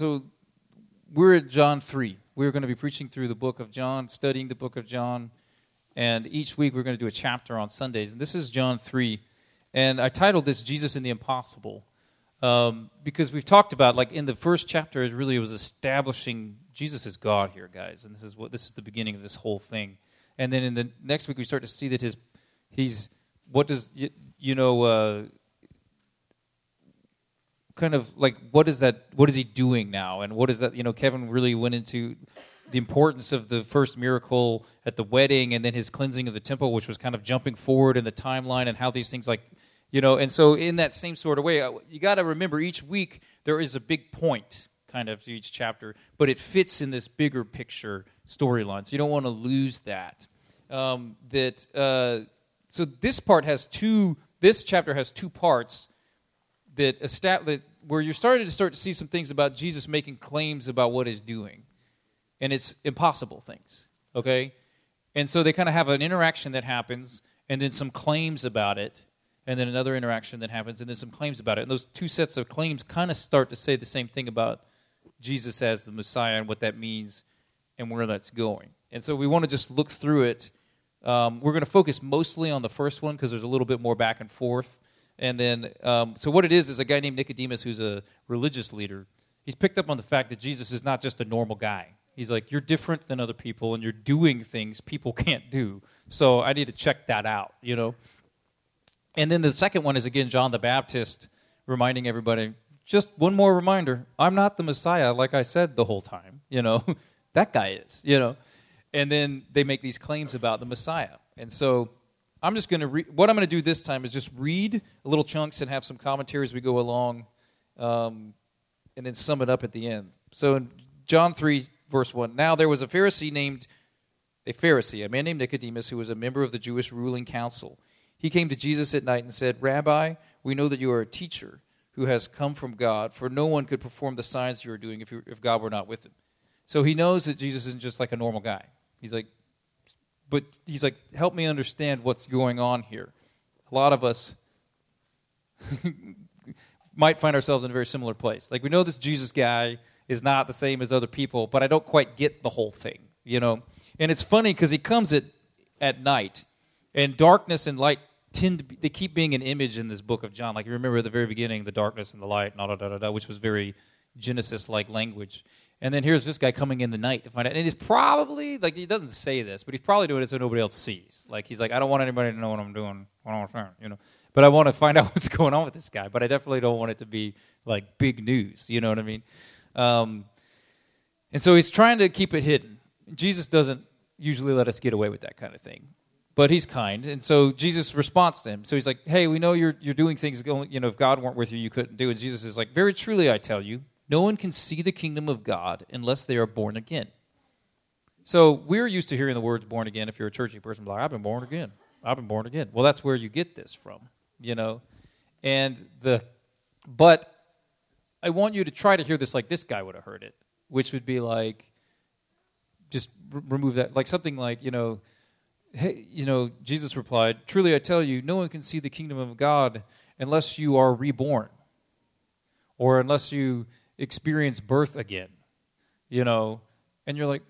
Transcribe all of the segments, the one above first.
so we're at John 3. We're going to be preaching through the book of John, studying the book of John, and each week we're going to do a chapter on Sundays. And this is John 3. And I titled this Jesus in the Impossible um, because we've talked about, like, in the first chapter, it really was establishing Jesus is God here, guys. And this is, what, this is the beginning of this whole thing. And then in the next week, we start to see that his, he's, what does, you, you know, uh, kind of like what is that what is he doing now? And what is that you know kevin really went into the importance of the first miracle at the wedding and then his cleansing of the temple which was kind of jumping forward in the timeline and how these things like you know and so in that same sort of way uh, you got to remember each week there is a big point kind of to each chapter but it fits in this bigger picture storyline. So you don't want to lose that. Um, that uh, so this part has two this chapter has two parts that, establish, where you're starting to start to see some things about Jesus making claims about what he's doing. And it's impossible things, okay? And so they kind of have an interaction that happens, and then some claims about it, and then another interaction that happens, and then some claims about it. And those two sets of claims kind of start to say the same thing about Jesus as the Messiah and what that means and where that's going. And so we want to just look through it. Um, we're going to focus mostly on the first one because there's a little bit more back and forth. And then, um, so what it is is a guy named Nicodemus who's a religious leader. He's picked up on the fact that Jesus is not just a normal guy. He's like, you're different than other people, and you're doing things people can't do. So I need to check that out, you know. And then the second one is again John the Baptist reminding everybody, just one more reminder: I'm not the Messiah, like I said the whole time. You know, that guy is. You know. And then they make these claims about the Messiah, and so I'm just going to read. What I'm going to do this time is just read little chunks and have some commentary as we go along, um, and then sum it up at the end. So in John 3, verse 1, now there was a Pharisee named, a Pharisee, a man named Nicodemus, who was a member of the Jewish ruling council. He came to Jesus at night and said, Rabbi, we know that you are a teacher who has come from God, for no one could perform the signs you are doing if, if God were not with him. So he knows that Jesus isn't just like a normal guy. He's like, but he's like, help me understand what's going on here. A lot of us might find ourselves in a very similar place. Like, we know this Jesus guy is not the same as other people, but I don't quite get the whole thing, you know? And it's funny because he comes at, at night, and darkness and light tend to be, they keep being an image in this book of John. Like, you remember at the very beginning, the darkness and the light, da da da da, which was very Genesis like language. And then here's this guy coming in the night to find out. And he's probably, like, he doesn't say this, but he's probably doing it so nobody else sees. Like, he's like, I don't want anybody to know what I'm doing, what I'm you know. But I want to find out what's going on with this guy. But I definitely don't want it to be, like, big news, you know what I mean? Um, and so he's trying to keep it hidden. Jesus doesn't usually let us get away with that kind of thing. But he's kind. And so Jesus responds to him. So he's like, hey, we know you're, you're doing things, going. you know, if God weren't with you, you couldn't do. And Jesus is like, very truly, I tell you, no one can see the kingdom of God unless they are born again. So we're used to hearing the words born again. If you're a churchy person, like, I've been born again. I've been born again. Well, that's where you get this from, you know. And the, but I want you to try to hear this like this guy would have heard it, which would be like, just r- remove that, like something like, you know, hey, you know, Jesus replied, Truly I tell you, no one can see the kingdom of God unless you are reborn, or unless you experience birth again, you know, and you're like,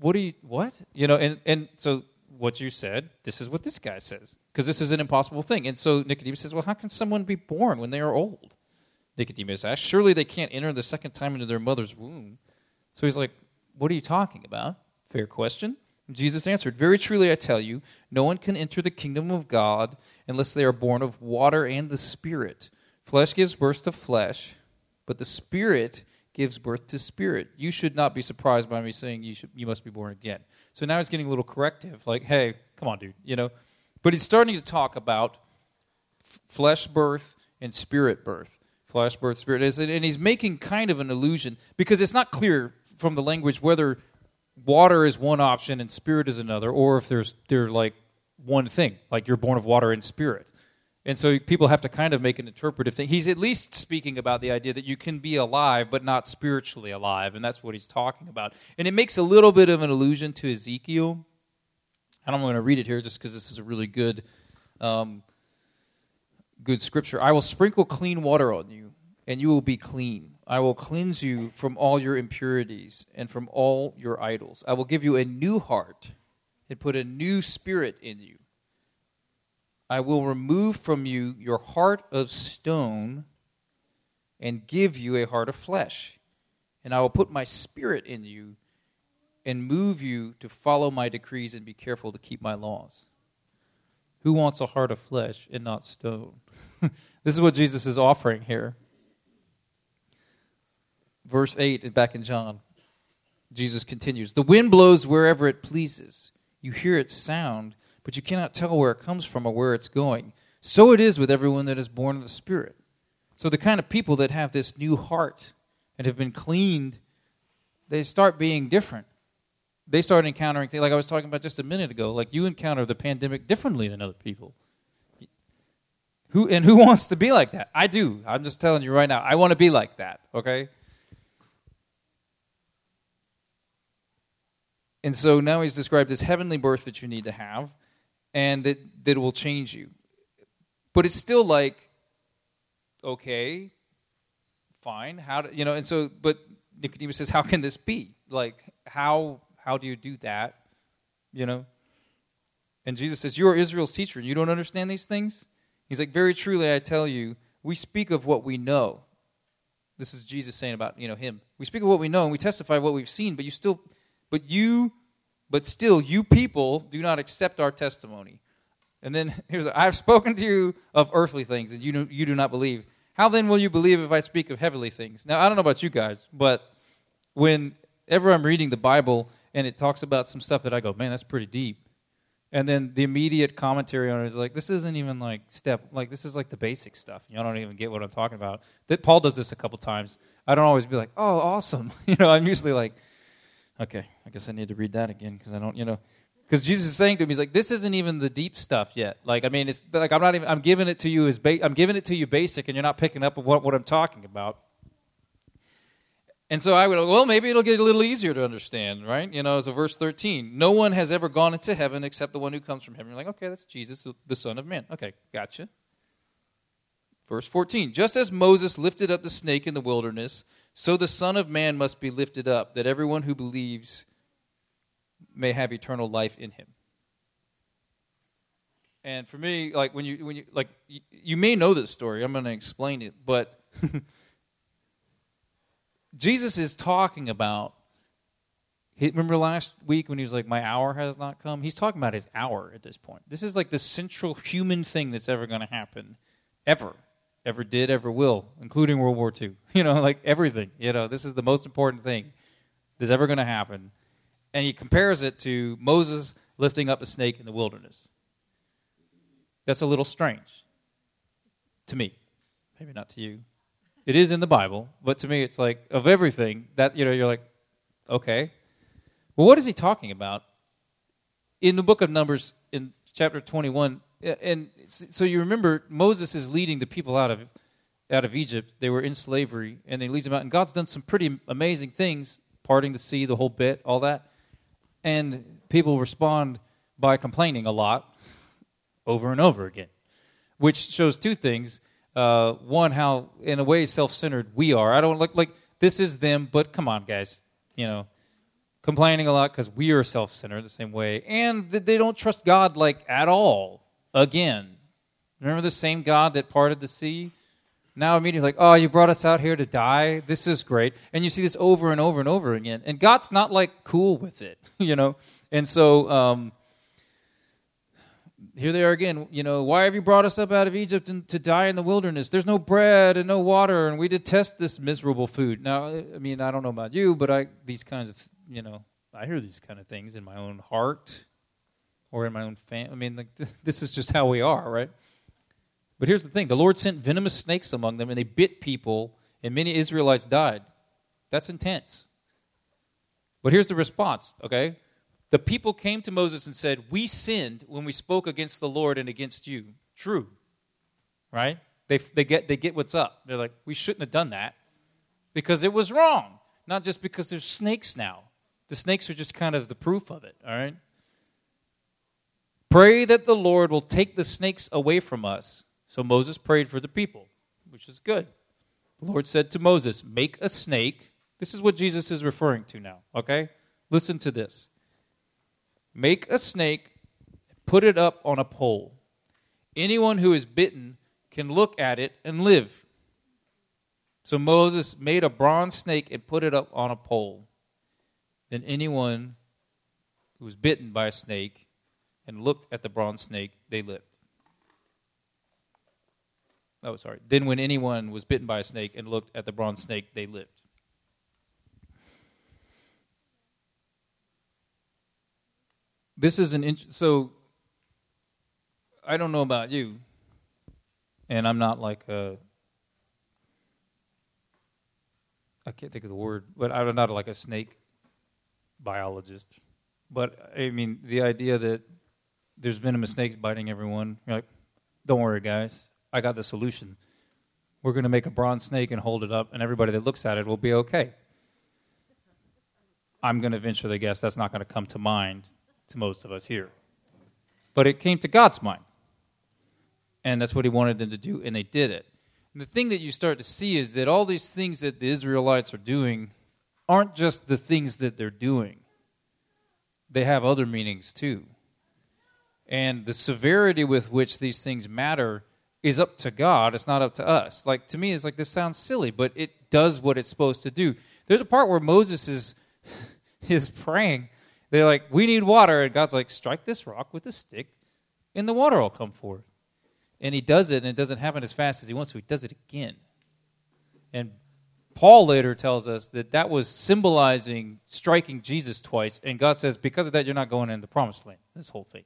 what do you, what? You know, and, and so what you said, this is what this guy says, because this is an impossible thing. And so Nicodemus says, well, how can someone be born when they are old? Nicodemus asks, surely they can't enter the second time into their mother's womb. So he's like, what are you talking about? Fair question. Jesus answered, Very truly I tell you, no one can enter the kingdom of God unless they are born of water and the Spirit. Flesh gives birth to flesh, but the Spirit gives birth to spirit. You should not be surprised by me saying you should you must be born again. So now he's getting a little corrective, like, hey, come on, dude, you know. But he's starting to talk about f- flesh birth and spirit birth. Flesh birth, spirit and he's making kind of an illusion because it's not clear from the language whether water is one option and spirit is another, or if there's they're like one thing, like you're born of water and spirit. And so people have to kind of make an interpretive thing. He's at least speaking about the idea that you can be alive, but not spiritually alive. And that's what he's talking about. And it makes a little bit of an allusion to Ezekiel. And I'm going to read it here just because this is a really good, um, good scripture. I will sprinkle clean water on you, and you will be clean. I will cleanse you from all your impurities and from all your idols. I will give you a new heart and put a new spirit in you. I will remove from you your heart of stone and give you a heart of flesh. And I will put my spirit in you and move you to follow my decrees and be careful to keep my laws. Who wants a heart of flesh and not stone? this is what Jesus is offering here. Verse 8, back in John, Jesus continues The wind blows wherever it pleases. You hear its sound, but you cannot tell where it comes from or where it's going. So it is with everyone that is born of the Spirit. So the kind of people that have this new heart and have been cleaned, they start being different they start encountering things like I was talking about just a minute ago. Like you encounter the pandemic differently than other people. Who and who wants to be like that? I do. I'm just telling you right now. I want to be like that. Okay. And so now he's described this heavenly birth that you need to have, and that that will change you. But it's still like, okay, fine. How do you know? And so, but Nicodemus says, "How can this be? Like, how how do you do that? You know? And Jesus says, You are Israel's teacher, and you don't understand these things? He's like, Very truly, I tell you, we speak of what we know. This is Jesus saying about, you know, him. We speak of what we know and we testify what we've seen, but you still but you but still you people do not accept our testimony. And then here's I've spoken to you of earthly things and you do, you do not believe. How then will you believe if I speak of heavenly things? Now I don't know about you guys, but whenever I'm reading the Bible and it talks about some stuff that I go, man, that's pretty deep. And then the immediate commentary on it is like, this isn't even like step, like this is like the basic stuff. You don't even get what I'm talking about. That Paul does this a couple times. I don't always be like, oh, awesome. You know, I'm usually like, okay, I guess I need to read that again because I don't, you know, because Jesus is saying to him, he's like, this isn't even the deep stuff yet. Like, I mean, it's like I'm not even, I'm giving it to you as, ba- I'm giving it to you basic, and you're not picking up what, what I'm talking about. And so I would, well, maybe it'll get a little easier to understand, right? You know, a verse 13, no one has ever gone into heaven except the one who comes from heaven. You're like, okay, that's Jesus, the Son of Man. Okay, gotcha. Verse 14, just as Moses lifted up the snake in the wilderness, so the Son of Man must be lifted up, that everyone who believes may have eternal life in him. And for me, like when you when you like you, you may know this story, I'm going to explain it, but Jesus is talking about. Remember last week when he was like, "My hour has not come." He's talking about his hour at this point. This is like the central human thing that's ever going to happen, ever, ever did, ever will, including World War II. You know, like everything. You know, this is the most important thing that's ever going to happen. And he compares it to Moses lifting up a snake in the wilderness. That's a little strange to me. Maybe not to you. It is in the Bible, but to me, it's like of everything that you know, you're like, okay. Well, what is he talking about? In the book of Numbers, in chapter 21, and so you remember Moses is leading the people out of out of Egypt. They were in slavery, and he leads them out. And God's done some pretty amazing things, parting the sea, the whole bit, all that. And people respond by complaining a lot, over and over again, which shows two things uh, one how in a way self-centered we are. I don't like like this is them, but come on, guys, you know, complaining a lot because we are self-centered the same way, and they don't trust God like at all. Again, remember the same God that parted the sea. Now immediately like, oh, you brought us out here to die. This is great, and you see this over and over and over again. And God's not like cool with it, you know. And so um, here they are again. You know, why have you brought us up out of Egypt and to die in the wilderness? There's no bread and no water, and we detest this miserable food. Now, I mean, I don't know about you, but I these kinds of you know, I hear these kind of things in my own heart or in my own family. I mean, like, this is just how we are, right? But here's the thing: the Lord sent venomous snakes among them, and they bit people, and many Israelites died. That's intense. But here's the response. Okay, the people came to Moses and said, We sinned when we spoke against the Lord and against you. True. Right? They, they, get, they get what's up. They're like, We shouldn't have done that because it was wrong. Not just because there's snakes now. The snakes are just kind of the proof of it, all right? Pray that the Lord will take the snakes away from us. So Moses prayed for the people, which is good. The Lord said to Moses, Make a snake. This is what Jesus is referring to now, okay? Listen to this. Make a snake, put it up on a pole. Anyone who is bitten can look at it and live. So Moses made a bronze snake and put it up on a pole. Then anyone who was bitten by a snake and looked at the bronze snake, they lived. Oh, sorry. Then when anyone was bitten by a snake and looked at the bronze snake, they lived. This is an int- so I don't know about you, and I'm not like a I can't think of the word, but I'm not like a snake biologist. But I mean, the idea that there's venomous snakes biting everyone, you're like, don't worry, guys, I got the solution. We're going to make a bronze snake and hold it up, and everybody that looks at it will be okay. I'm going to venture the guess that's not going to come to mind to most of us here. But it came to God's mind. And that's what he wanted them to do, and they did it. And the thing that you start to see is that all these things that the Israelites are doing aren't just the things that they're doing, they have other meanings too. And the severity with which these things matter is up to God. It's not up to us. Like to me, it's like this sounds silly, but it does what it's supposed to do. There's a part where Moses is is praying. They're like, "We need water," and God's like, "Strike this rock with a stick, and the water will come forth." And he does it, and it doesn't happen as fast as he wants so He does it again. And Paul later tells us that that was symbolizing striking Jesus twice, and God says, because of that, you're not going in the promised land. This whole thing.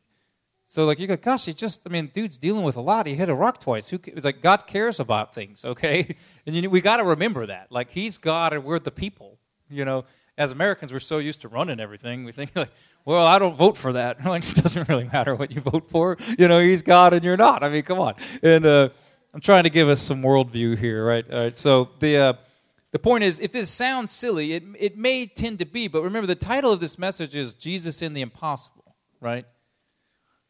So like you go, gosh, he just, I mean, dude's dealing with a lot. He hit a rock twice. Who? It's like God cares about things, okay? And you, we got to remember that. Like He's God and we're the people. You know, as Americans, we're so used to running everything. We think like, well, I don't vote for that. Like it doesn't really matter what you vote for. You know, He's God and you're not. I mean, come on. And uh, I'm trying to give us some worldview here, right? All right. So the. Uh, the point is, if this sounds silly, it, it may tend to be, but remember the title of this message is Jesus in the Impossible, right?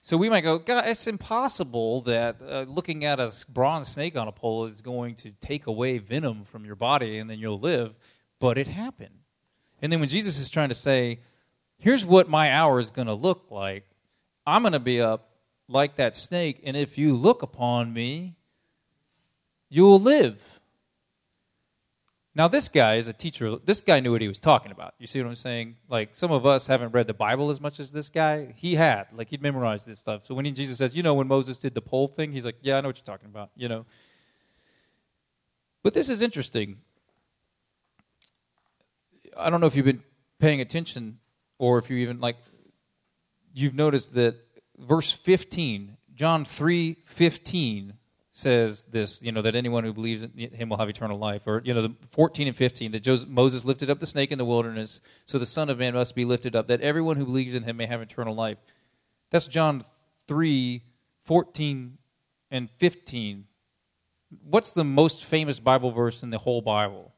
So we might go, God, it's impossible that uh, looking at a bronze snake on a pole is going to take away venom from your body and then you'll live. But it happened. And then when Jesus is trying to say, here's what my hour is going to look like, I'm going to be up like that snake, and if you look upon me, you will live. Now, this guy is a teacher. This guy knew what he was talking about. You see what I'm saying? Like, some of us haven't read the Bible as much as this guy. He had. Like, he'd memorized this stuff. So when he, Jesus says, you know, when Moses did the pole thing, he's like, yeah, I know what you're talking about, you know. But this is interesting. I don't know if you've been paying attention or if you even, like, you've noticed that verse 15, John 3 15, says this, you know, that anyone who believes in him will have eternal life. Or, you know, the 14 and 15, that Moses lifted up the snake in the wilderness, so the Son of Man must be lifted up, that everyone who believes in him may have eternal life. That's John 3, 14 and 15. What's the most famous Bible verse in the whole Bible?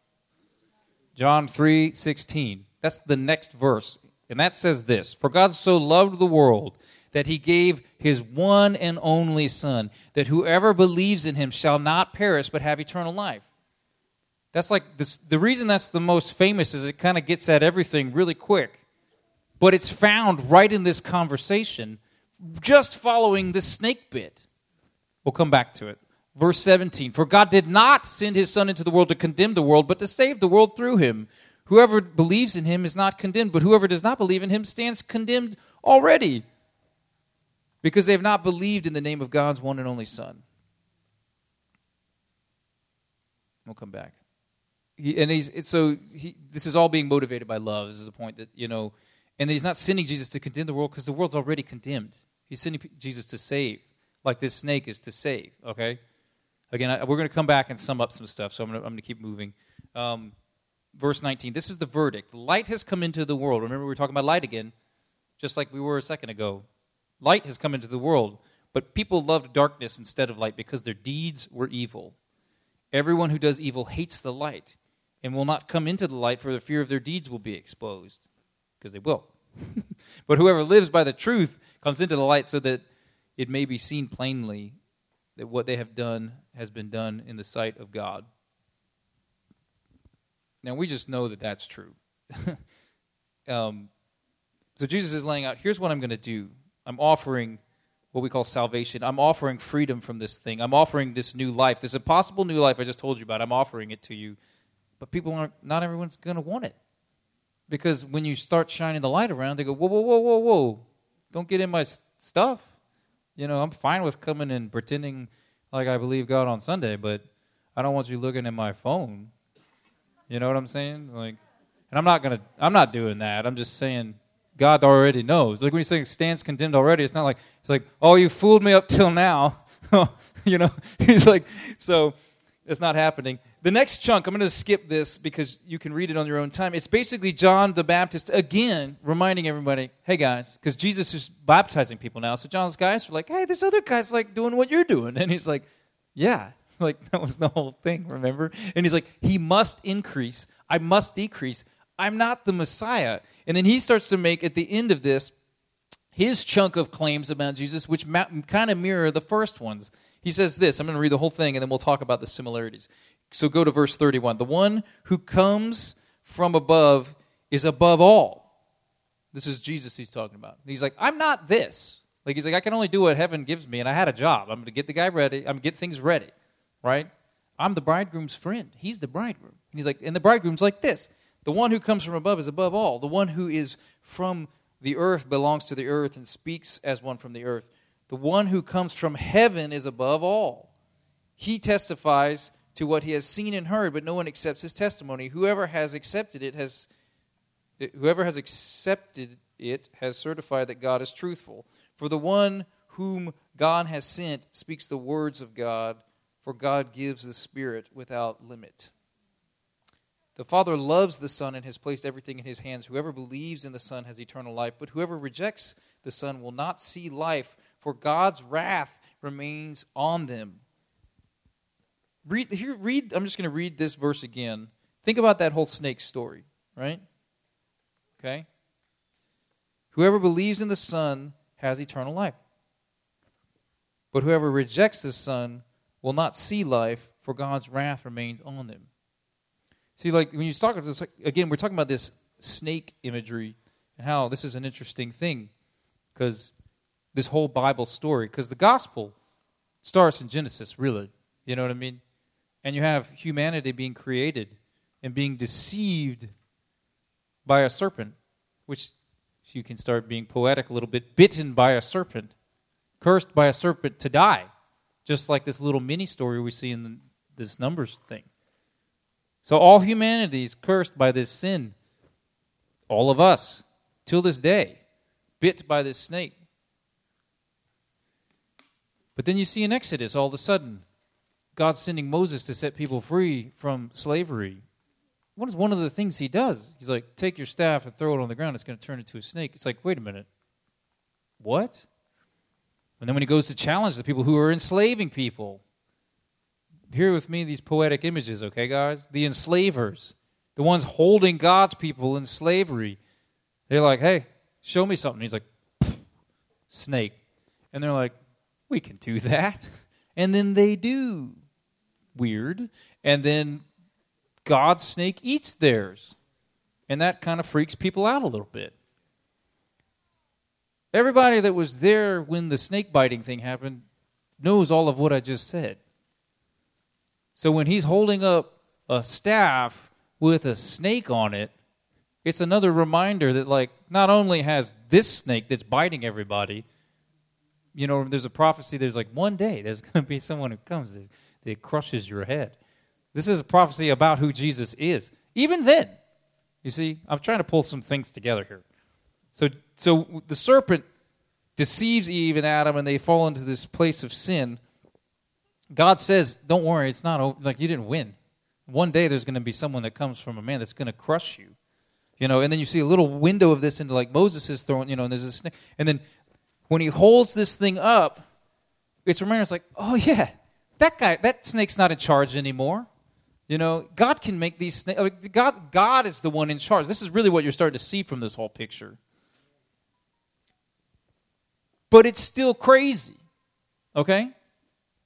John 3, 16. That's the next verse. And that says this For God so loved the world that he gave his one and only Son, that whoever believes in him shall not perish but have eternal life. That's like this, the reason that's the most famous is it kind of gets at everything really quick. But it's found right in this conversation, just following the snake bit. We'll come back to it. Verse 17 For God did not send his Son into the world to condemn the world, but to save the world through him. Whoever believes in him is not condemned, but whoever does not believe in him stands condemned already because they have not believed in the name of God's one and only Son. We'll come back. He, and he's so he, this is all being motivated by love. This is the point that you know, and he's not sending Jesus to condemn the world because the world's already condemned. He's sending Jesus to save, like this snake is to save. Okay. Again, I, we're going to come back and sum up some stuff, so I'm going to keep moving. Um, verse 19. This is the verdict. Light has come into the world. Remember, we were talking about light again, just like we were a second ago. Light has come into the world, but people loved darkness instead of light because their deeds were evil. Everyone who does evil hates the light and will not come into the light for the fear of their deeds will be exposed, because they will. but whoever lives by the truth comes into the light so that it may be seen plainly that what they have done has been done in the sight of God. Now, we just know that that's true. um, so Jesus is laying out here's what I'm going to do. I'm offering what we call salvation. I'm offering freedom from this thing. I'm offering this new life. There's a possible new life I just told you about. I'm offering it to you. But people aren't, not everyone's going to want it. Because when you start shining the light around, they go, whoa, whoa, whoa, whoa, whoa. Don't get in my stuff. You know, I'm fine with coming and pretending like I believe God on Sunday, but I don't want you looking at my phone. You know what I'm saying? Like, and I'm not gonna, I'm not doing that. I'm just saying, God already knows. Like when you say stands condemned already, it's not like it's like, oh, you fooled me up till now. you know, he's like, so it's not happening. The next chunk, I'm going to skip this because you can read it on your own time. It's basically John the Baptist again reminding everybody, hey guys, because Jesus is baptizing people now. So John's guys are like, hey, this other guy's like doing what you're doing. And he's like, yeah, like that was the whole thing, remember? And he's like, he must increase, I must decrease. I'm not the Messiah. And then he starts to make, at the end of this, his chunk of claims about Jesus, which ma- kind of mirror the first ones. He says this I'm going to read the whole thing and then we'll talk about the similarities. So go to verse 31. The one who comes from above is above all. This is Jesus he's talking about. He's like, I'm not this. Like he's like, I can only do what heaven gives me, and I had a job. I'm going to get the guy ready. I'm going to get things ready, right? I'm the bridegroom's friend. He's the bridegroom. And he's like, and the bridegroom's like this. The one who comes from above is above all. The one who is from the earth belongs to the earth and speaks as one from the earth. The one who comes from heaven is above all. He testifies to what he has seen and heard, but no one accepts his testimony. Whoever has accepted it has whoever has accepted it has certified that God is truthful. For the one whom God has sent speaks the words of God, for God gives the Spirit without limit. The Father loves the Son and has placed everything in his hands. Whoever believes in the Son has eternal life, but whoever rejects the Son will not see life, for God's wrath remains on them. Read here read I'm just going to read this verse again. Think about that whole snake story, right? Okay? Whoever believes in the Son has eternal life. But whoever rejects the Son will not see life, for God's wrath remains on them. See, like when you talk about this, again, we're talking about this snake imagery and how this is an interesting thing because this whole Bible story, because the gospel starts in Genesis, really. You know what I mean? And you have humanity being created and being deceived by a serpent, which you can start being poetic a little bit, bitten by a serpent, cursed by a serpent to die, just like this little mini story we see in the, this Numbers thing. So all humanity is cursed by this sin. All of us, till this day, bit by this snake. But then you see in Exodus, all of a sudden, God sending Moses to set people free from slavery. What is one of the things he does? He's like, take your staff and throw it on the ground. It's going to turn into a snake. It's like, wait a minute. What? And then when he goes to challenge the people who are enslaving people, hear with me these poetic images, okay, guys? The enslavers, the ones holding God's people in slavery. They're like, hey, show me something. He's like, snake. And they're like, we can do that. And then they do. Weird. And then God's snake eats theirs. And that kind of freaks people out a little bit. Everybody that was there when the snake biting thing happened knows all of what I just said. So when he's holding up a staff with a snake on it, it's another reminder that, like, not only has this snake that's biting everybody, you know, there's a prophecy, there's like one day there's going to be someone who comes that, that crushes your head. This is a prophecy about who Jesus is. Even then, you see, I'm trying to pull some things together here. So, so the serpent deceives Eve and Adam, and they fall into this place of sin. God says, "Don't worry, it's not over. like you didn't win. One day there's going to be someone that comes from a man that's going to crush you." You know, and then you see a little window of this into like Moses is throwing, you know, and there's a snake. And then when he holds this thing up, it's remembering it's like, oh yeah, that guy, that snake's not in charge anymore. You know, God can make these snakes. God, God is the one in charge. This is really what you're starting to see from this whole picture. But it's still crazy, okay?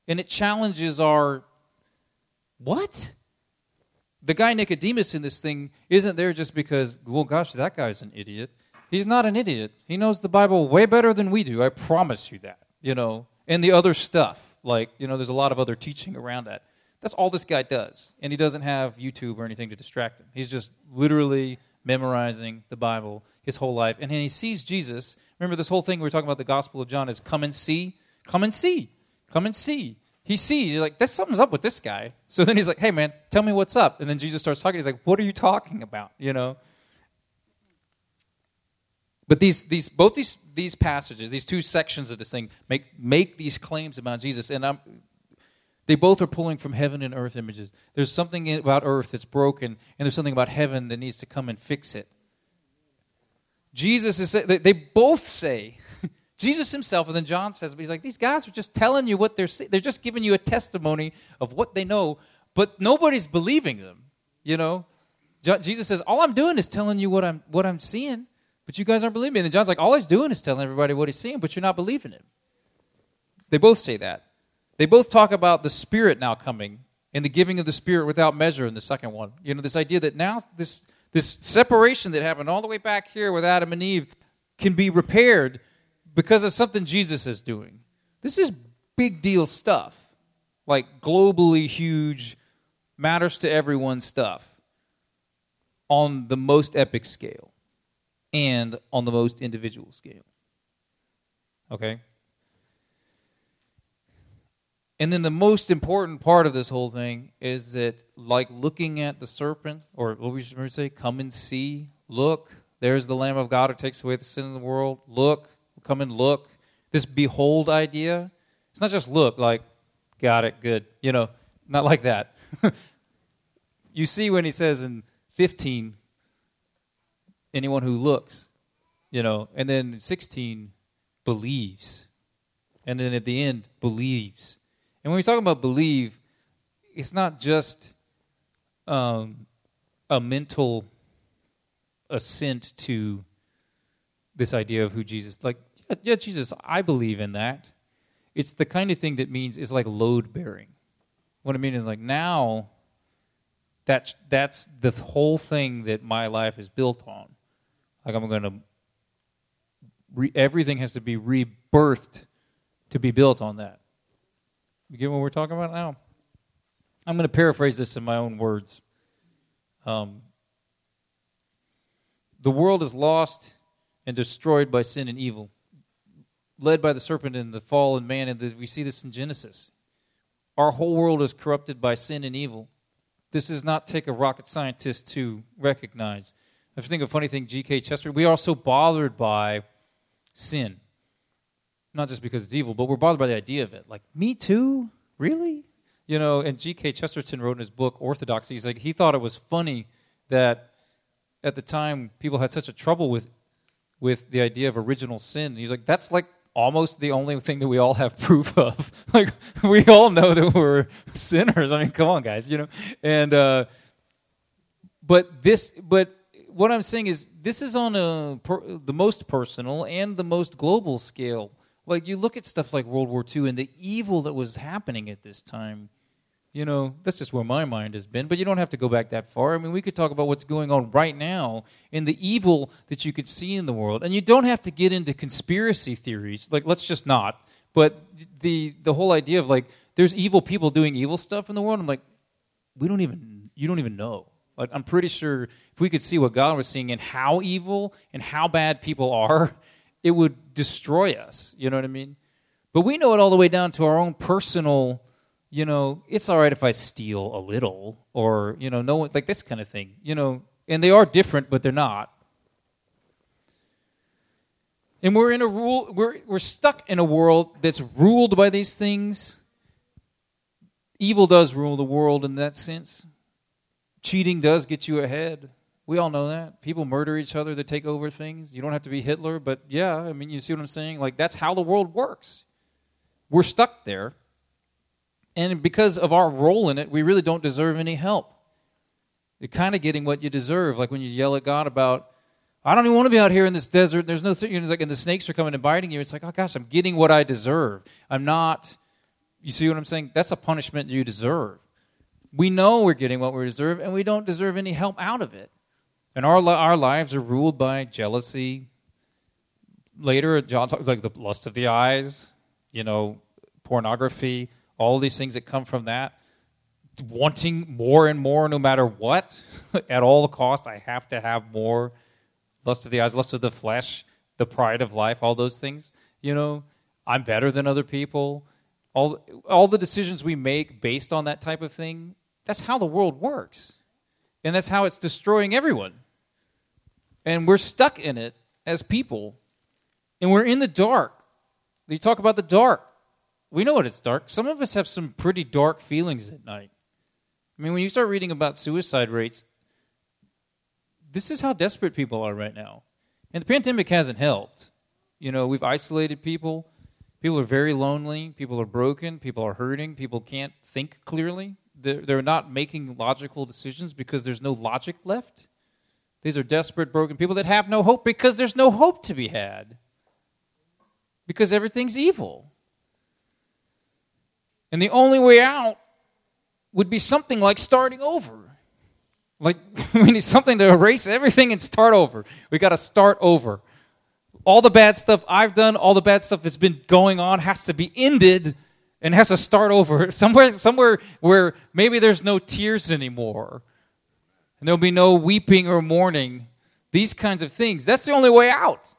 And it challenges our what? The guy Nicodemus in this thing isn't there just because, well, gosh, that guy's an idiot. He's not an idiot. He knows the Bible way better than we do. I promise you that. You know, and the other stuff, like, you know, there's a lot of other teaching around that. That's all this guy does. And he doesn't have YouTube or anything to distract him. He's just literally memorizing the Bible his whole life. And he sees Jesus. Remember, this whole thing we are talking about the Gospel of John is come and see. Come and see. Come and see. He sees, he's like, there's something's up with this guy. So then he's like, hey, man, tell me what's up. And then Jesus starts talking. He's like, what are you talking about? You know? But these, these, both these, these passages, these two sections of this thing, make, make these claims about Jesus. And I'm, they both are pulling from heaven and earth images. There's something about earth that's broken, and there's something about heaven that needs to come and fix it. Jesus is, they both say, Jesus himself, and then John says, he's like, these guys are just telling you what they're seeing. They're just giving you a testimony of what they know, but nobody's believing them. You know? Jesus says, all I'm doing is telling you what I'm, what I'm seeing, but you guys aren't believing me. And then John's like, all he's doing is telling everybody what he's seeing, but you're not believing him. They both say that. They both talk about the Spirit now coming and the giving of the Spirit without measure in the second one. You know, this idea that now this, this separation that happened all the way back here with Adam and Eve can be repaired because of something Jesus is doing. This is big deal stuff, like globally huge, matters to everyone stuff on the most epic scale and on the most individual scale. Okay? And then the most important part of this whole thing is that, like looking at the serpent, or what we should say, come and see, look, there's the Lamb of God who takes away the sin of the world. Look, come and look. This behold idea, it's not just look, like, got it, good. You know, not like that. you see when he says in 15, anyone who looks, you know, and then 16, believes. And then at the end, believes. And when we talk about believe, it's not just um, a mental assent to this idea of who Jesus like yeah, Jesus I believe in that. It's the kind of thing that means is like load bearing. What I mean is like now that's that's the whole thing that my life is built on. Like I'm going to re- everything has to be rebirthed to be built on that. You get what we're talking about now? I'm going to paraphrase this in my own words. Um, the world is lost and destroyed by sin and evil, led by the serpent and the fallen man. And we see this in Genesis. Our whole world is corrupted by sin and evil. This does not take a rocket scientist to recognize. I think a funny thing, G.K. Chesterton, we are so bothered by sin not just because it's evil, but we're bothered by the idea of it. Like, me too? Really? You know, and G.K. Chesterton wrote in his book, Orthodoxy, he's like, he thought it was funny that at the time people had such a trouble with with the idea of original sin. he's like, that's like almost the only thing that we all have proof of. like, we all know that we're sinners. I mean, come on, guys, you know? And, uh, but this, but what I'm saying is, this is on a per, the most personal and the most global scale. Like you look at stuff like World War II and the evil that was happening at this time. You know, that's just where my mind has been. But you don't have to go back that far. I mean, we could talk about what's going on right now in the evil that you could see in the world. And you don't have to get into conspiracy theories. Like, let's just not. But the the whole idea of like there's evil people doing evil stuff in the world. I'm like, we don't even you don't even know. Like, I'm pretty sure if we could see what God was seeing and how evil and how bad people are, it would destroy us. You know what I mean? But we know it all the way down to our own personal, you know, it's all right if I steal a little or, you know, no one, like this kind of thing, you know, and they are different, but they're not. And we're in a rule, we're, we're stuck in a world that's ruled by these things. Evil does rule the world in that sense. Cheating does get you ahead. We all know that. People murder each other to take over things. You don't have to be Hitler, but yeah, I mean, you see what I'm saying? Like, that's how the world works. We're stuck there. And because of our role in it, we really don't deserve any help. You're kind of getting what you deserve. Like when you yell at God about, I don't even want to be out here in this desert. There's no, you know, like, and the snakes are coming and biting you. It's like, oh gosh, I'm getting what I deserve. I'm not, you see what I'm saying? That's a punishment you deserve. We know we're getting what we deserve, and we don't deserve any help out of it. And our, our lives are ruled by jealousy. Later, John talks like the lust of the eyes, you know, pornography, all these things that come from that. Wanting more and more no matter what, at all the cost, I have to have more. Lust of the eyes, lust of the flesh, the pride of life, all those things. You know, I'm better than other people. All, all the decisions we make based on that type of thing, that's how the world works. And that's how it's destroying everyone. And we're stuck in it as people. And we're in the dark. You talk about the dark. We know what it's dark. Some of us have some pretty dark feelings at night. I mean, when you start reading about suicide rates, this is how desperate people are right now. And the pandemic hasn't helped. You know, we've isolated people. People are very lonely. People are broken. People are hurting. People can't think clearly. They're, they're not making logical decisions because there's no logic left. These are desperate, broken people that have no hope because there's no hope to be had. Because everything's evil. And the only way out would be something like starting over. Like, we need something to erase everything and start over. We got to start over. All the bad stuff I've done, all the bad stuff that's been going on has to be ended and has to start over. Somewhere, somewhere where maybe there's no tears anymore and there'll be no weeping or mourning. These kinds of things. That's the only way out.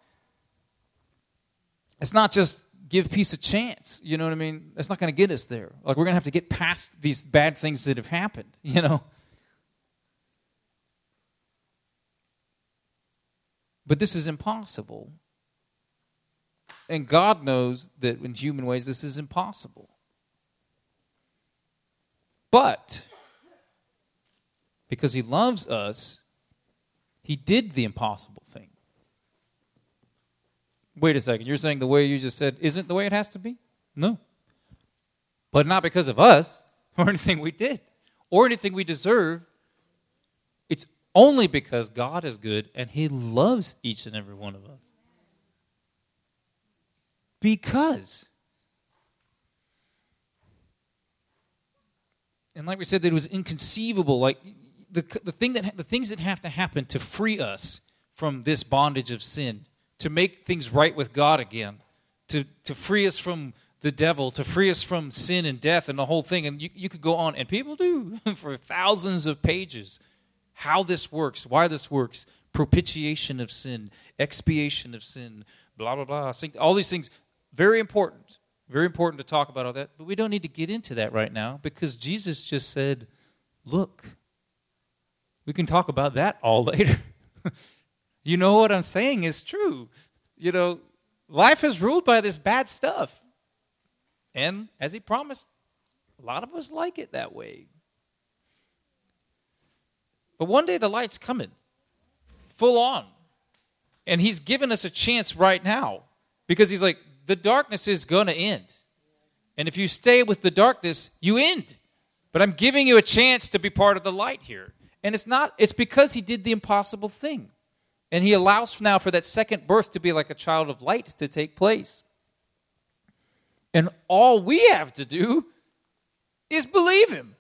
It's not just give peace a chance. You know what I mean? That's not going to get us there. Like, we're going to have to get past these bad things that have happened, you know? But this is impossible. And God knows that in human ways this is impossible. But because he loves us, he did the impossible thing. Wait a second. You're saying the way you just said isn't the way it has to be? No. But not because of us or anything we did or anything we deserve. It's only because God is good and He loves each and every one of us. Because. And like we said, that it was inconceivable. Like the, the, thing that, the things that have to happen to free us from this bondage of sin, to make things right with God again, to, to free us from the devil, to free us from sin and death and the whole thing. And you, you could go on, and people do for thousands of pages how this works, why this works, propitiation of sin, expiation of sin, blah, blah, blah. All these things, very important. Very important to talk about all that. But we don't need to get into that right now because Jesus just said, Look, we can talk about that all later. You know what I'm saying is true. You know, life is ruled by this bad stuff. And as he promised, a lot of us like it that way. But one day the light's coming, full on. And he's given us a chance right now because he's like, the darkness is going to end. And if you stay with the darkness, you end. But I'm giving you a chance to be part of the light here. And it's not, it's because he did the impossible thing. And he allows now for that second birth to be like a child of light to take place. And all we have to do is believe him.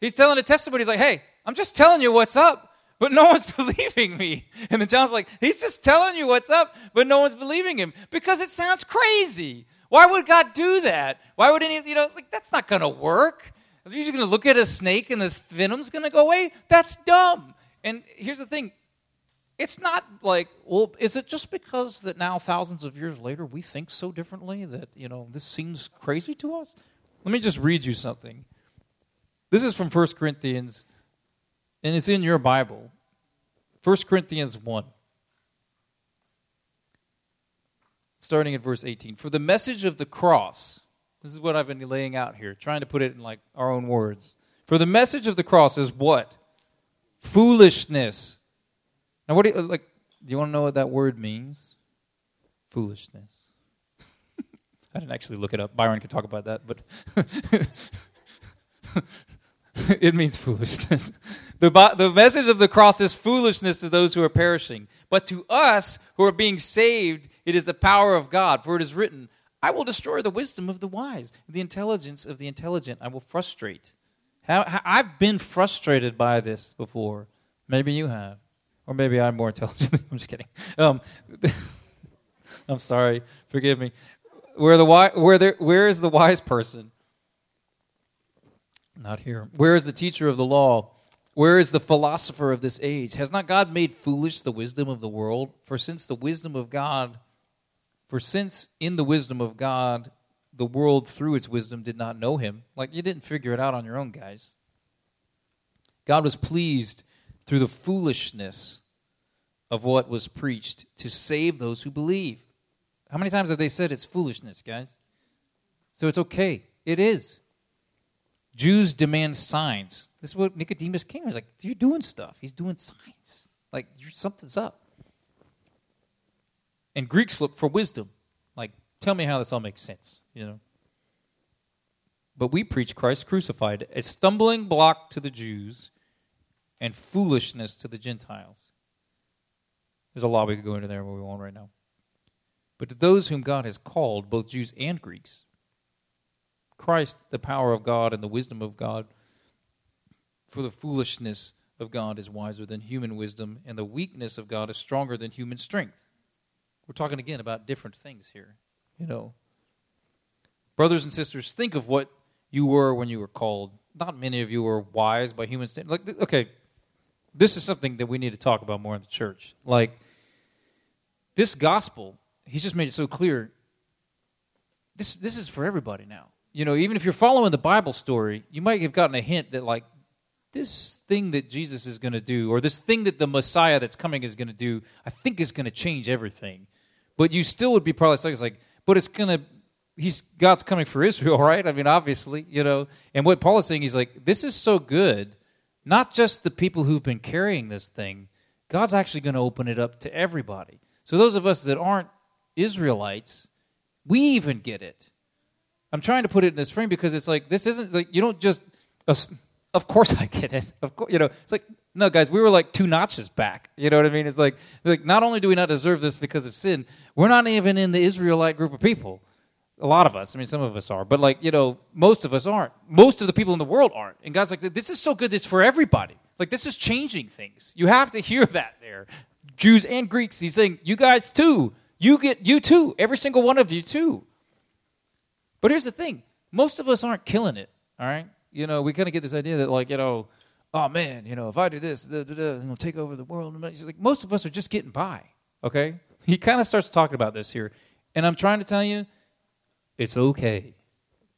He's telling a testimony. He's like, hey, I'm just telling you what's up, but no one's believing me. And then John's like, he's just telling you what's up, but no one's believing him because it sounds crazy. Why would God do that? Why would any, you know, like, that's not going to work. You just going to look at a snake and the venom's going to go away? That's dumb. And here's the thing it's not like, well, is it just because that now, thousands of years later, we think so differently that, you know, this seems crazy to us? Let me just read you something. This is from 1 Corinthians, and it's in your Bible. 1 Corinthians 1. Starting at verse 18. For the message of the cross this is what I've been laying out here, trying to put it in like our own words. For the message of the cross is what? Foolishness. Now, what do you uh, like? Do you want to know what that word means? Foolishness. I didn't actually look it up. Byron could talk about that, but it means foolishness. The, the message of the cross is foolishness to those who are perishing. But to us who are being saved, it is the power of God. For it is written, I will destroy the wisdom of the wise, the intelligence of the intelligent I will frustrate. I've been frustrated by this before. Maybe you have. Or maybe I'm more intelligent. I'm just kidding. Um, I'm sorry. Forgive me. Where the where there, where is the wise person? Not here. Where is the teacher of the law? Where is the philosopher of this age? Has not God made foolish the wisdom of the world? For since the wisdom of God, for since in the wisdom of God, the world through its wisdom did not know him. Like you didn't figure it out on your own, guys. God was pleased through the foolishness of what was preached to save those who believe. How many times have they said it's foolishness, guys? So it's okay. It is. Jews demand signs. This is what Nicodemus came. He's like, You're doing stuff. He's doing signs. Like, something's up. And Greeks look for wisdom. Like, tell me how this all makes sense, you know? But we preach Christ crucified, a stumbling block to the Jews and foolishness to the Gentiles. There's a lot we could go into there, but we won't right now. But to those whom God has called, both Jews and Greeks, Christ, the power of God and the wisdom of God, for the foolishness of God is wiser than human wisdom, and the weakness of God is stronger than human strength. We're talking again about different things here, you know. Brothers and sisters, think of what you were when you were called. Not many of you were wise by human standards. Like, okay, this is something that we need to talk about more in the church. Like, this gospel, he's just made it so clear. This, this is for everybody now. You know, even if you're following the Bible story, you might have gotten a hint that, like, this thing that Jesus is going to do, or this thing that the Messiah that's coming is going to do, I think is going to change everything. But you still would be probably it's like, but it's going to, he's, God's coming for Israel, right? I mean, obviously, you know. And what Paul is saying, he's like, this is so good not just the people who've been carrying this thing, God's actually going to open it up to everybody. So those of us that aren't Israelites, we even get it. I'm trying to put it in this frame because it's like this isn't like you don't just of course I get it. Of course, you know, it's like no guys, we were like two notches back. You know what I mean? It's like like not only do we not deserve this because of sin, we're not even in the Israelite group of people. A lot of us. I mean, some of us are, but like you know, most of us aren't. Most of the people in the world aren't. And God's like, this is so good. This for everybody. Like this is changing things. You have to hear that there, Jews and Greeks. He's saying, you guys too. You get you too. Every single one of you too. But here's the thing: most of us aren't killing it. All right. You know, we kind of get this idea that like you know, oh man, you know, if I do this, da, da, da, I'm take over the world. Like most of us are just getting by. Okay. He kind of starts talking about this here, and I'm trying to tell you it's okay.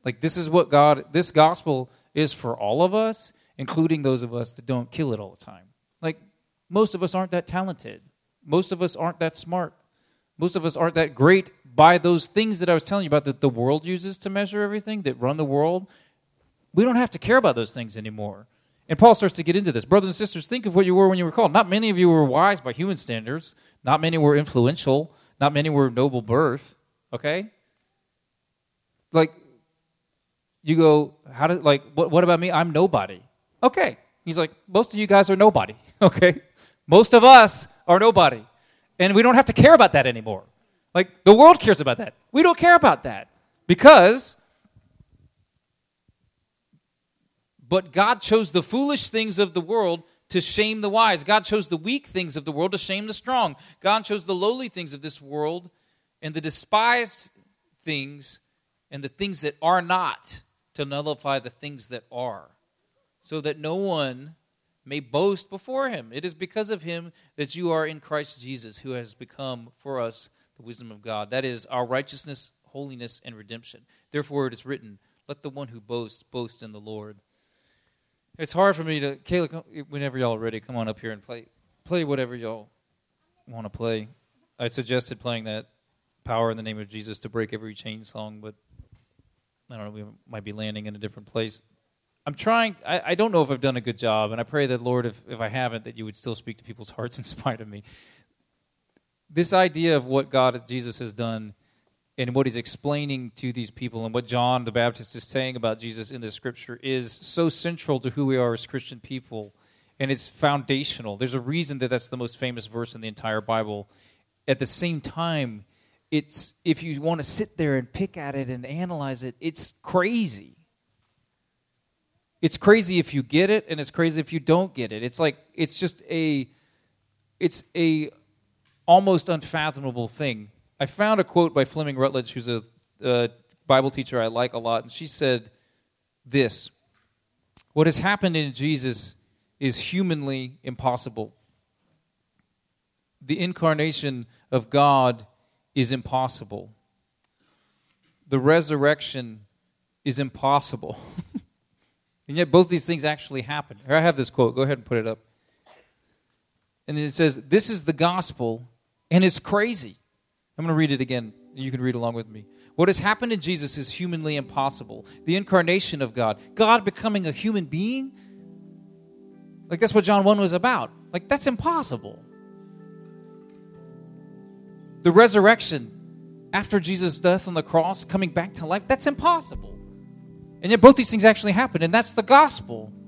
Like this is what God, this gospel is for all of us, including those of us that don't kill it all the time. Like most of us aren't that talented. Most of us aren't that smart. Most of us aren't that great by those things that I was telling you about that the world uses to measure everything, that run the world. We don't have to care about those things anymore. And Paul starts to get into this. Brothers and sisters, think of what you were when you were called. Not many of you were wise by human standards. Not many were influential. Not many were of noble birth. Okay? Like you go, how did like what, what about me? I'm nobody. Okay. He's like, most of you guys are nobody. Okay. Most of us are nobody. And we don't have to care about that anymore. Like the world cares about that. We don't care about that. Because but God chose the foolish things of the world to shame the wise. God chose the weak things of the world to shame the strong. God chose the lowly things of this world and the despised things and the things that are not to nullify the things that are, so that no one may boast before him. It is because of him that you are in Christ Jesus, who has become for us the wisdom of God. That is our righteousness, holiness, and redemption. Therefore, it is written, Let the one who boasts boast in the Lord. It's hard for me to, Kayla, whenever y'all are ready, come on up here and play, play whatever y'all want to play. I suggested playing that Power in the Name of Jesus to break every chain song, but I don't know, we might be landing in a different place. I'm trying, I, I don't know if I've done a good job, and I pray that, Lord, if, if I haven't, that you would still speak to people's hearts in spite of me. This idea of what God, Jesus, has done and what he's explaining to these people and what John the Baptist is saying about Jesus in the scripture is so central to who we are as Christian people and it's foundational. There's a reason that that's the most famous verse in the entire Bible. At the same time, it's if you want to sit there and pick at it and analyze it, it's crazy. it's crazy if you get it and it's crazy if you don't get it. It's like it's just a it's a almost unfathomable thing. I found a quote by fleming rutledge who's a, a bible teacher i like a lot and she said this what has happened in jesus is humanly impossible. The incarnation of god is impossible the resurrection is impossible And yet both these things actually happen. Here I have this quote. Go ahead and put it up. And it says, This is the gospel, and it's crazy. I'm going to read it again. You can read along with me. What has happened in Jesus is humanly impossible. The incarnation of God, God becoming a human being, like that's what John 1 was about. Like that's impossible. The resurrection after Jesus' death on the cross, coming back to life, that's impossible. And yet both these things actually happen, and that's the gospel.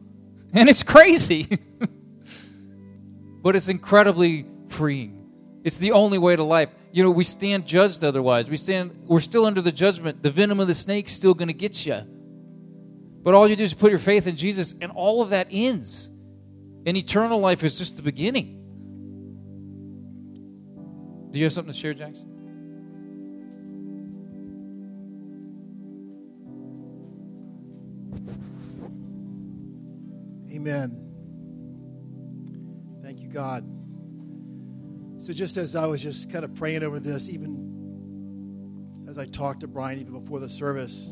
And it's crazy. but it's incredibly freeing. It's the only way to life. You know, we stand judged otherwise. We stand we're still under the judgment. The venom of the snake's still going to get you. But all you do is put your faith in Jesus and all of that ends. And eternal life is just the beginning. Do you have something to share, Jackson? Amen. Thank you, God. So, just as I was just kind of praying over this, even as I talked to Brian even before the service,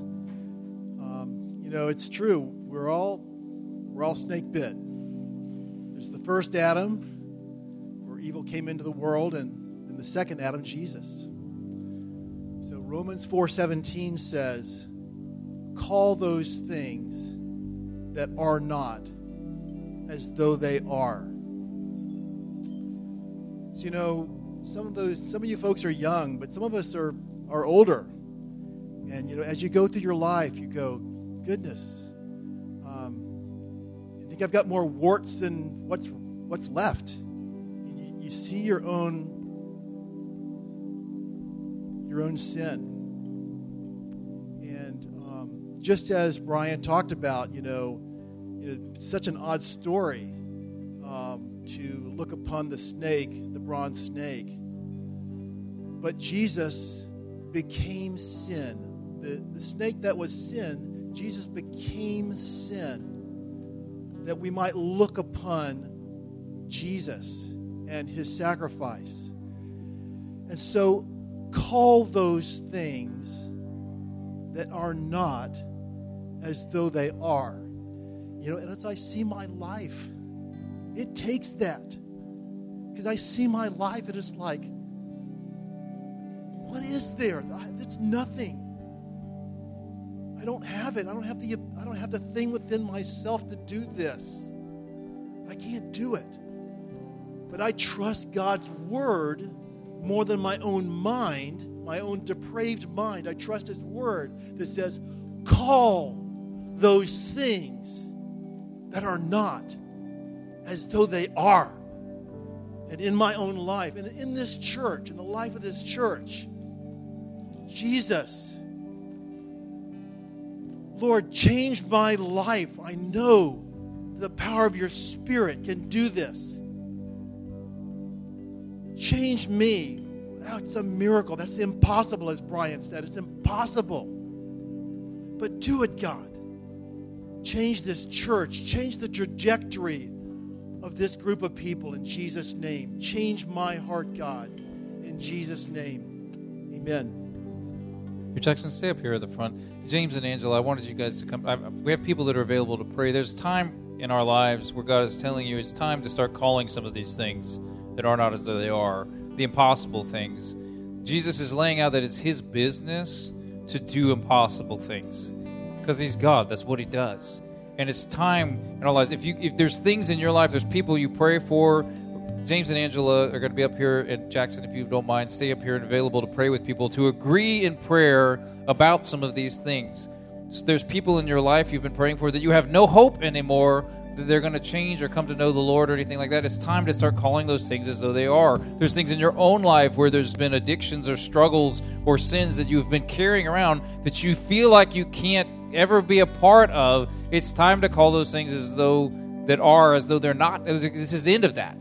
um, you know, it's true. We're all we're all snake bit. There's the first Adam, where evil came into the world, and the second Adam, Jesus. So Romans 4:17 says, "Call those things that are not as though they are. So, you know, some of those, some of you folks are young, but some of us are, are older. And, you know, as you go through your life, you go, goodness, um, I think I've got more warts than what's, what's left. You, you see your own, your own sin. And um, just as Brian talked about, you know, you know, such an odd story um, to look upon the snake, the bronze snake. But Jesus became sin. The, the snake that was sin, Jesus became sin that we might look upon Jesus and his sacrifice. And so call those things that are not as though they are. You know, and as I see my life, it takes that. Because I see my life, it is like, what is there? It's nothing. I don't have it. I don't have the I don't have the thing within myself to do this. I can't do it. But I trust God's word more than my own mind, my own depraved mind. I trust his word that says, call those things that are not as though they are. And in my own life, and in this church, in the life of this church, Jesus, Lord, change my life. I know the power of your Spirit can do this. Change me. That's a miracle. That's impossible, as Brian said. It's impossible. But do it, God. Change this church, change the trajectory of this group of people in Jesus' name. Change my heart, God, in Jesus' name. Amen. Your Jackson, stay up here at the front. James and Angela, I wanted you guys to come. I, we have people that are available to pray. There's time in our lives where God is telling you it's time to start calling some of these things that are not as though they are, the impossible things. Jesus is laying out that it's His business to do impossible things because he's God. That's what he does. And it's time in our lives. If you if there's things in your life, there's people you pray for. James and Angela are going to be up here, and Jackson, if you don't mind, stay up here and available to pray with people to agree in prayer about some of these things. So there's people in your life you've been praying for that you have no hope anymore that they're going to change or come to know the Lord or anything like that. It's time to start calling those things as though they are. There's things in your own life where there's been addictions or struggles or sins that you've been carrying around that you feel like you can't ever be a part of It's time to call those things as though that are as though they're not. This is the end of that.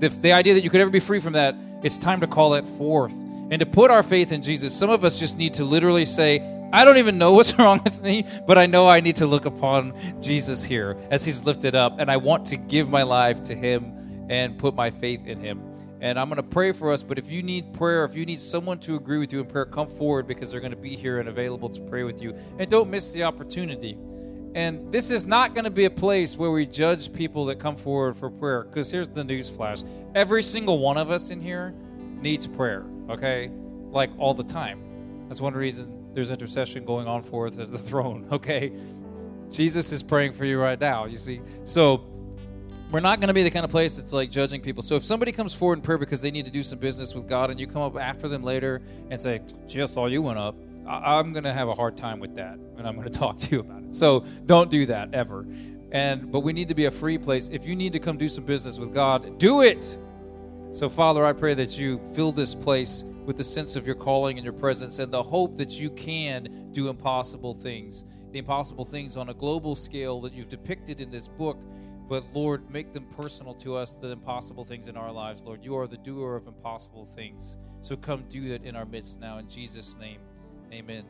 The, the idea that you could ever be free from that, it's time to call it forth and to put our faith in Jesus. Some of us just need to literally say, I don't even know what's wrong with me, but I know I need to look upon Jesus here as he's lifted up, and I want to give my life to him and put my faith in him. And I'm going to pray for us, but if you need prayer, if you need someone to agree with you in prayer, come forward because they're going to be here and available to pray with you. And don't miss the opportunity. And this is not going to be a place where we judge people that come forward for prayer because here's the news flash every single one of us in here needs prayer, okay? Like all the time. That's one reason there's intercession going on for us as the throne, okay? Jesus is praying for you right now, you see. So we're not going to be the kind of place that's like judging people. So if somebody comes forward in prayer because they need to do some business with God and you come up after them later and say, just all you went up, I'm going to have a hard time with that and I'm going to talk to you about it. So don't do that ever. And but we need to be a free place. If you need to come do some business with God, do it. So Father, I pray that you fill this place with the sense of your calling and your presence and the hope that you can do impossible things. The impossible things on a global scale that you've depicted in this book. But Lord, make them personal to us, the impossible things in our lives, Lord. You are the doer of impossible things. So come do that in our midst now. In Jesus' name, amen.